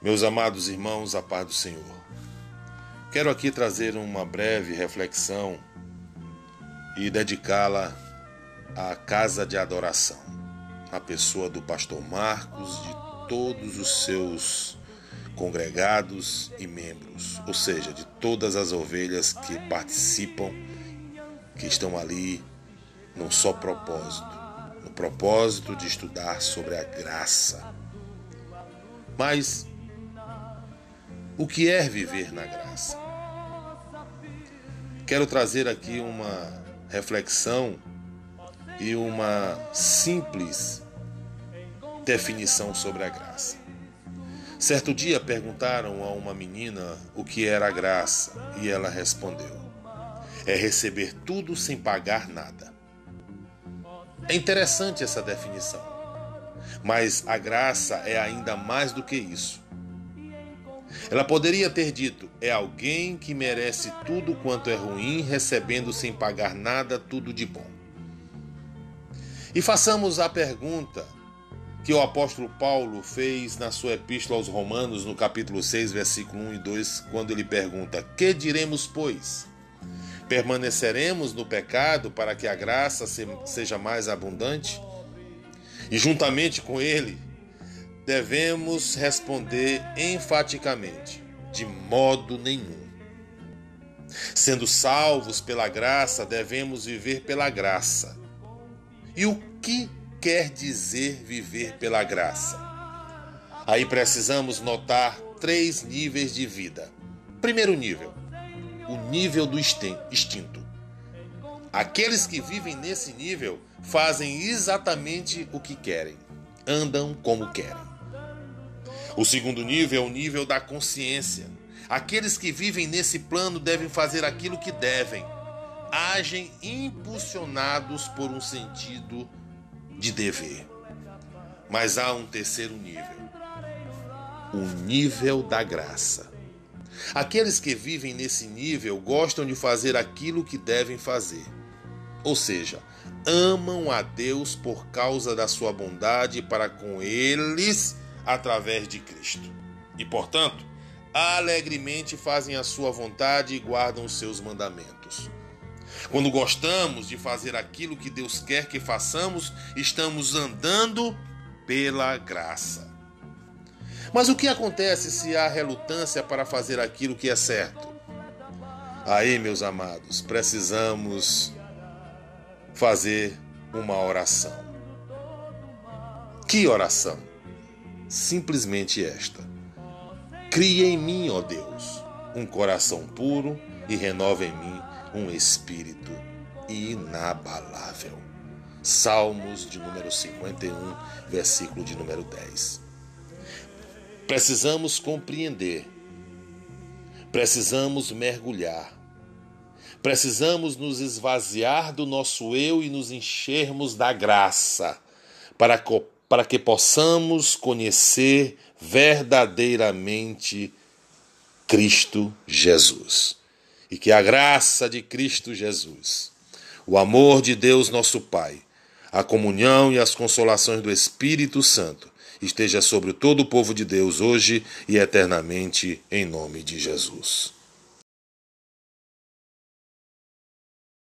Meus amados irmãos, a paz do Senhor. Quero aqui trazer uma breve reflexão e dedicá-la à casa de adoração, na pessoa do pastor Marcos, de todos os seus congregados e membros, ou seja, de todas as ovelhas que participam, que estão ali num só propósito, no propósito de estudar sobre a graça. Mas o que é viver na graça? Quero trazer aqui uma reflexão e uma simples definição sobre a graça. Certo dia perguntaram a uma menina o que era a graça e ela respondeu: É receber tudo sem pagar nada. É interessante essa definição, mas a graça é ainda mais do que isso. Ela poderia ter dito: é alguém que merece tudo quanto é ruim, recebendo sem pagar nada tudo de bom. E façamos a pergunta que o apóstolo Paulo fez na sua epístola aos Romanos, no capítulo 6, versículo 1 e 2, quando ele pergunta: Que diremos, pois? Permaneceremos no pecado para que a graça seja mais abundante? E juntamente com ele, devemos responder enfaticamente: de modo nenhum. Sendo salvos pela graça, devemos viver pela graça. E o que quer dizer viver pela graça? Aí precisamos notar três níveis de vida. Primeiro nível, o nível do instinto. Aqueles que vivem nesse nível fazem exatamente o que querem, andam como querem. O segundo nível é o nível da consciência. Aqueles que vivem nesse plano devem fazer aquilo que devem. Agem impulsionados por um sentido de dever. Mas há um terceiro nível: o nível da graça. Aqueles que vivem nesse nível gostam de fazer aquilo que devem fazer. Ou seja, amam a Deus por causa da sua bondade para com eles através de Cristo. E, portanto, alegremente fazem a sua vontade e guardam os seus mandamentos. Quando gostamos de fazer aquilo que Deus quer que façamos, estamos andando pela graça. Mas o que acontece se há relutância para fazer aquilo que é certo? Aí, meus amados, precisamos fazer uma oração. Que oração? Simplesmente esta: Cria em mim, ó Deus, um coração puro e renova em mim um espírito inabalável. Salmos de número 51, versículo de número 10. Precisamos compreender, precisamos mergulhar, precisamos nos esvaziar do nosso eu e nos enchermos da graça para para que possamos conhecer verdadeiramente Cristo Jesus. E que a graça de Cristo Jesus, o amor de Deus nosso Pai, a comunhão e as consolações do Espírito Santo esteja sobre todo o povo de Deus hoje e eternamente, em nome de Jesus.